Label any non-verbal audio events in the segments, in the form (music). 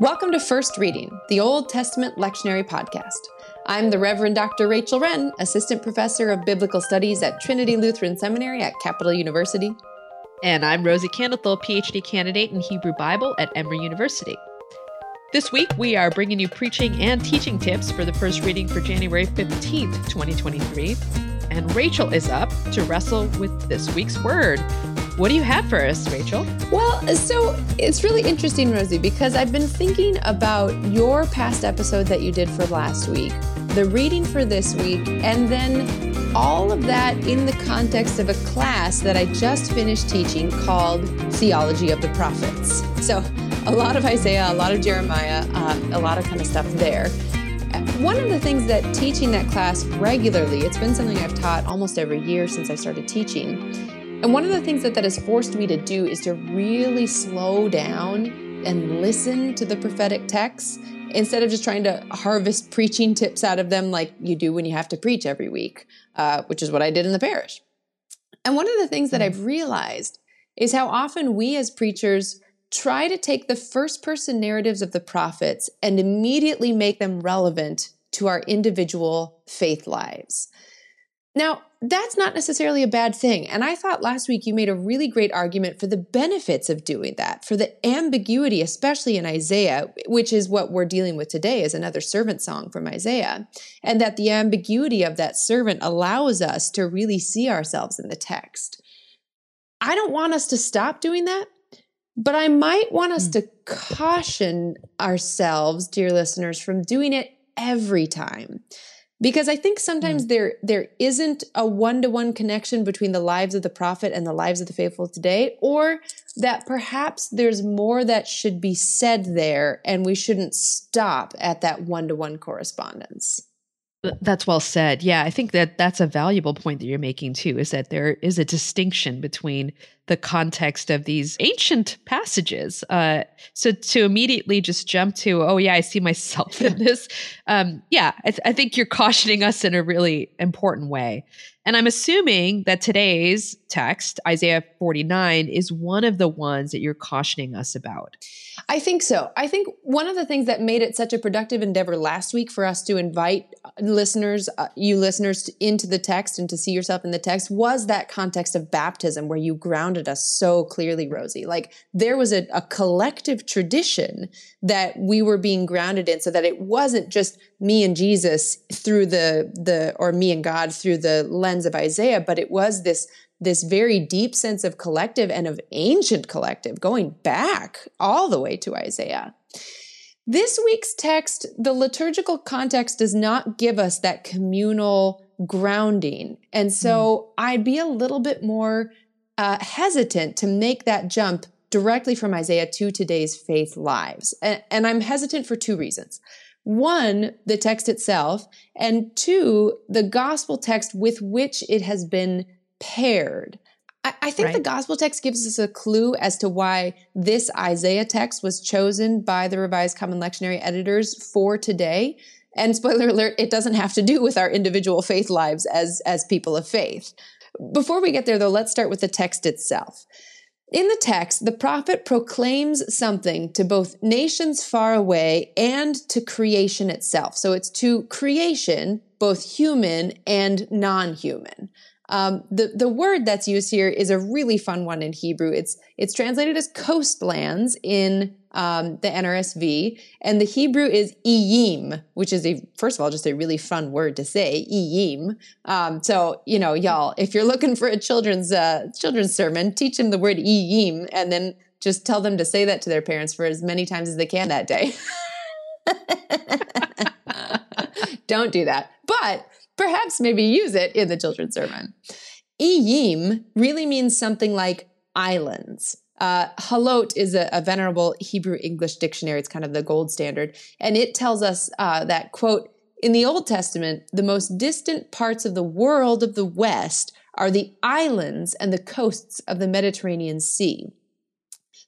Welcome to First Reading, the Old Testament lectionary podcast. I'm the Reverend Dr. Rachel Wrenn, Assistant Professor of Biblical Studies at Trinity Lutheran Seminary at Capital University. And I'm Rosie Candelthal, PhD candidate in Hebrew Bible at Emory University. This week, we are bringing you preaching and teaching tips for the first reading for January 15th, 2023. And Rachel is up to wrestle with this week's word. What do you have for us, Rachel? Well, so it's really interesting, Rosie, because I've been thinking about your past episode that you did for last week, the reading for this week, and then all of that in the context of a class that I just finished teaching called Theology of the Prophets. So, a lot of Isaiah, a lot of Jeremiah, uh, a lot of kind of stuff there. One of the things that teaching that class regularly, it's been something I've taught almost every year since I started teaching and one of the things that that has forced me to do is to really slow down and listen to the prophetic texts instead of just trying to harvest preaching tips out of them like you do when you have to preach every week, uh, which is what I did in the parish. And one of the things that hmm. I've realized is how often we as preachers try to take the first person narratives of the prophets and immediately make them relevant to our individual faith lives. Now, that's not necessarily a bad thing. And I thought last week you made a really great argument for the benefits of doing that, for the ambiguity, especially in Isaiah, which is what we're dealing with today, is another servant song from Isaiah. And that the ambiguity of that servant allows us to really see ourselves in the text. I don't want us to stop doing that, but I might want us mm. to caution ourselves, dear listeners, from doing it every time because i think sometimes mm. there there isn't a one-to-one connection between the lives of the prophet and the lives of the faithful today or that perhaps there's more that should be said there and we shouldn't stop at that one-to-one correspondence that's well said. Yeah, I think that that's a valuable point that you're making too is that there is a distinction between the context of these ancient passages. Uh, so to immediately just jump to, oh, yeah, I see myself in this. Um, yeah, I, th- I think you're cautioning us in a really important way. And I'm assuming that today's text, Isaiah 49, is one of the ones that you're cautioning us about. I think so. I think one of the things that made it such a productive endeavor last week for us to invite uh, listeners, uh, you listeners, into the text and to see yourself in the text was that context of baptism where you grounded us so clearly, Rosie. Like there was a, a collective tradition that we were being grounded in so that it wasn't just me and Jesus through the, the, or me and God through the lens of Isaiah, but it was this this very deep sense of collective and of ancient collective going back all the way to Isaiah. This week's text, the liturgical context does not give us that communal grounding. And so mm. I'd be a little bit more uh, hesitant to make that jump directly from Isaiah to today's faith lives. And, and I'm hesitant for two reasons. One, the text itself, and two, the gospel text with which it has been paired. I, I think right. the gospel text gives us a clue as to why this Isaiah text was chosen by the Revised Common Lectionary editors for today. And spoiler alert, it doesn't have to do with our individual faith lives as, as people of faith. Before we get there, though, let's start with the text itself. In the text, the prophet proclaims something to both nations far away and to creation itself. So it's to creation, both human and non human. Um, the the word that's used here is a really fun one in Hebrew. It's it's translated as coastlands in um, the NRSV, and the Hebrew is iyim, which is a first of all just a really fun word to say, iyim. Um, so you know, y'all, if you're looking for a children's uh, children's sermon, teach them the word iyim, and then just tell them to say that to their parents for as many times as they can that day. (laughs) Don't do that, but perhaps maybe use it in the children's sermon. Iyim really means something like islands. Uh, HALOT is a, a, venerable Hebrew English dictionary. It's kind of the gold standard. And it tells us uh, that, quote, in the Old Testament, the most distant parts of the world of the West are the islands and the coasts of the Mediterranean Sea.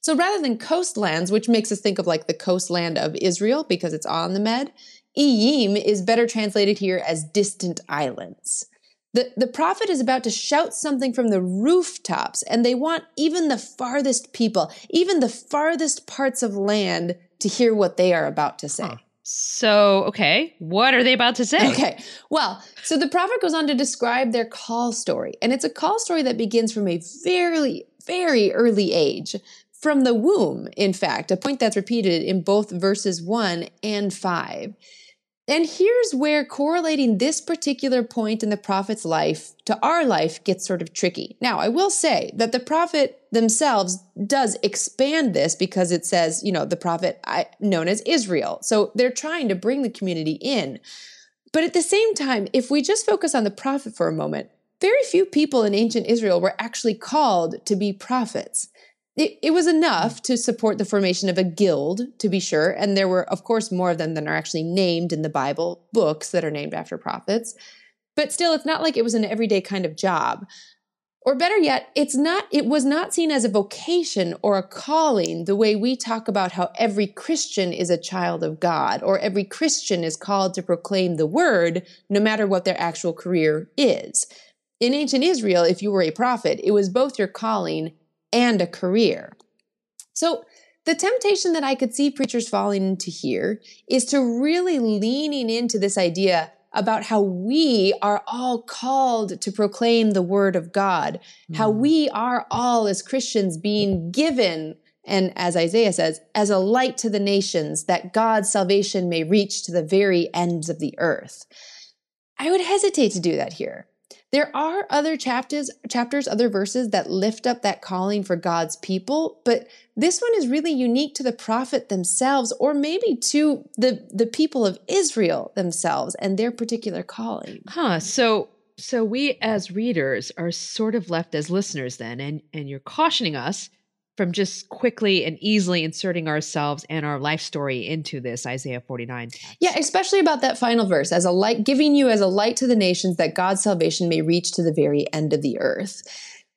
So rather than coastlands, which makes us think of like the coastland of Israel because it's on the Med, Iyim is better translated here as distant islands. The, the prophet is about to shout something from the rooftops, and they want even the farthest people, even the farthest parts of land to hear what they are about to say. Huh. So, okay, what are they about to say? Okay, well, so the prophet goes on to describe their call story, and it's a call story that begins from a very, very early age, from the womb, in fact, a point that's repeated in both verses 1 and 5. And here's where correlating this particular point in the prophet's life to our life gets sort of tricky. Now, I will say that the prophet themselves does expand this because it says, you know, the prophet known as Israel. So they're trying to bring the community in. But at the same time, if we just focus on the prophet for a moment, very few people in ancient Israel were actually called to be prophets it, it was enough to support the formation of a guild, to be sure. And there were, of course, more of them than are actually named in the Bible, books that are named after prophets. But still, it's not like it was an everyday kind of job. Or better yet, it's not, it was not seen as a vocation or a calling the way we talk about how every Christian is a child of God or every Christian is called to proclaim the word no matter what their actual career is. In ancient Israel, if you were a prophet, it was both your calling and a career. So, the temptation that I could see preachers falling into here is to really leaning into this idea about how we are all called to proclaim the word of God, mm. how we are all as Christians being given, and as Isaiah says, as a light to the nations, that God's salvation may reach to the very ends of the earth. I would hesitate to do that here. There are other chapters, chapters, other verses that lift up that calling for God's people, but this one is really unique to the prophet themselves, or maybe to the the people of Israel themselves and their particular calling. Huh. So so we as readers are sort of left as listeners then, and and you're cautioning us from just quickly and easily inserting ourselves and our life story into this Isaiah 49 text. Yeah, especially about that final verse as a light giving you as a light to the nations that God's salvation may reach to the very end of the earth.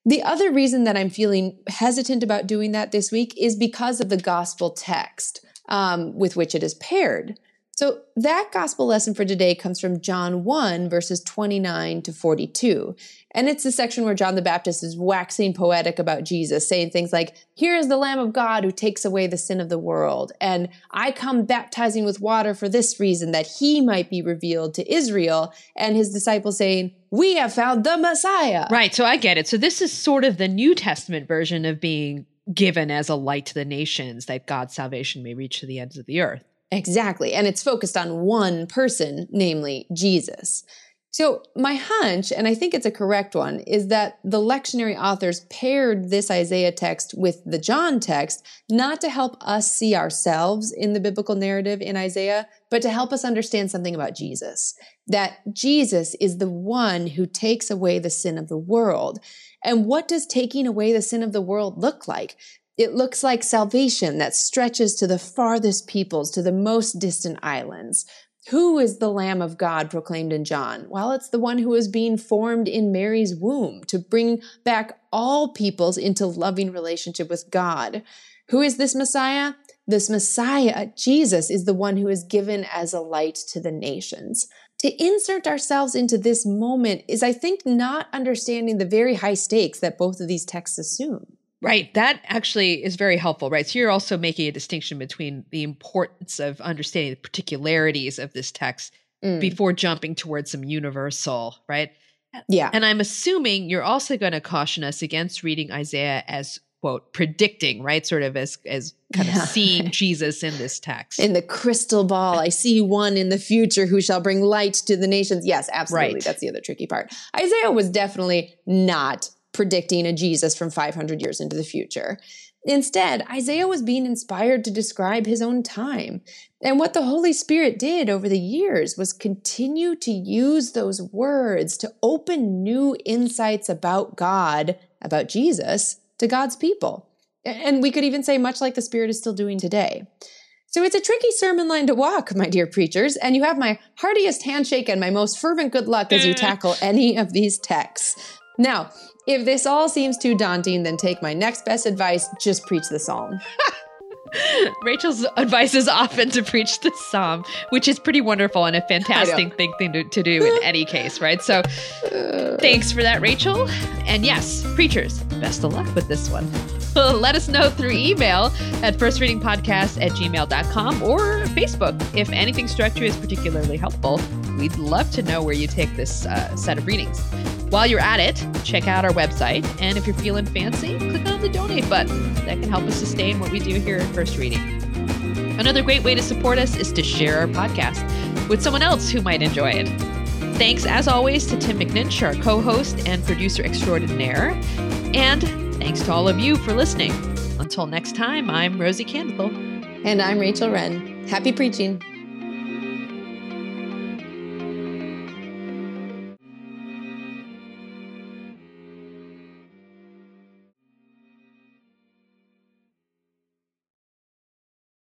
The other reason that I'm feeling hesitant about doing that this week is because of the gospel text um, with which it is paired. So that gospel lesson for today comes from John 1, verses 29 to 42. And it's the section where John the Baptist is waxing poetic about Jesus, saying things like, Here is the Lamb of God who takes away the sin of the world. And I come baptizing with water for this reason, that he might be revealed to Israel. And his disciples saying, We have found the Messiah. Right. So I get it. So this is sort of the New Testament version of being given as a light to the nations, that God's salvation may reach to the ends of the earth. Exactly. And it's focused on one person, namely Jesus. So, my hunch, and I think it's a correct one, is that the lectionary authors paired this Isaiah text with the John text not to help us see ourselves in the biblical narrative in Isaiah, but to help us understand something about Jesus. That Jesus is the one who takes away the sin of the world. And what does taking away the sin of the world look like? It looks like salvation that stretches to the farthest peoples, to the most distant islands. Who is the Lamb of God proclaimed in John? Well, it's the one who is being formed in Mary's womb to bring back all peoples into loving relationship with God. Who is this Messiah? This Messiah, Jesus, is the one who is given as a light to the nations. To insert ourselves into this moment is, I think, not understanding the very high stakes that both of these texts assume. Right. That actually is very helpful, right? So you're also making a distinction between the importance of understanding the particularities of this text mm. before jumping towards some universal, right? Yeah. And I'm assuming you're also going to caution us against reading Isaiah as quote predicting, right? Sort of as as kind yeah. of seeing (laughs) Jesus in this text. In the crystal ball, I see one in the future who shall bring light to the nations. Yes, absolutely. Right. That's the other tricky part. Isaiah was definitely not predicting a Jesus from 500 years into the future. Instead, Isaiah was being inspired to describe his own time. And what the Holy Spirit did over the years was continue to use those words to open new insights about God, about Jesus, to God's people. And we could even say, much like the Spirit is still doing today. So it's a tricky sermon line to walk, my dear preachers, and you have my heartiest handshake and my most fervent good luck as you mm. tackle any of these texts. Now, if this all seems too daunting, then take my next best advice just preach the psalm. (laughs) Rachel's advice is often to preach the psalm, which is pretty wonderful and a fantastic thing, thing to, to do in (laughs) any case, right? So thanks for that, Rachel. And yes, preachers, best of luck with this one. (laughs) let us know through email at firstreadingpodcast at gmail.com or Facebook. If anything struck you as particularly helpful, we'd love to know where you take this uh, set of readings. While you're at it, check out our website. And if you're feeling fancy, click on the donate button. That can help us sustain what we do here at First Reading. Another great way to support us is to share our podcast with someone else who might enjoy it. Thanks, as always, to Tim McNinch, our co host and producer extraordinaire. And thanks to all of you for listening. Until next time, I'm Rosie Candle. And I'm Rachel Wrenn. Happy preaching.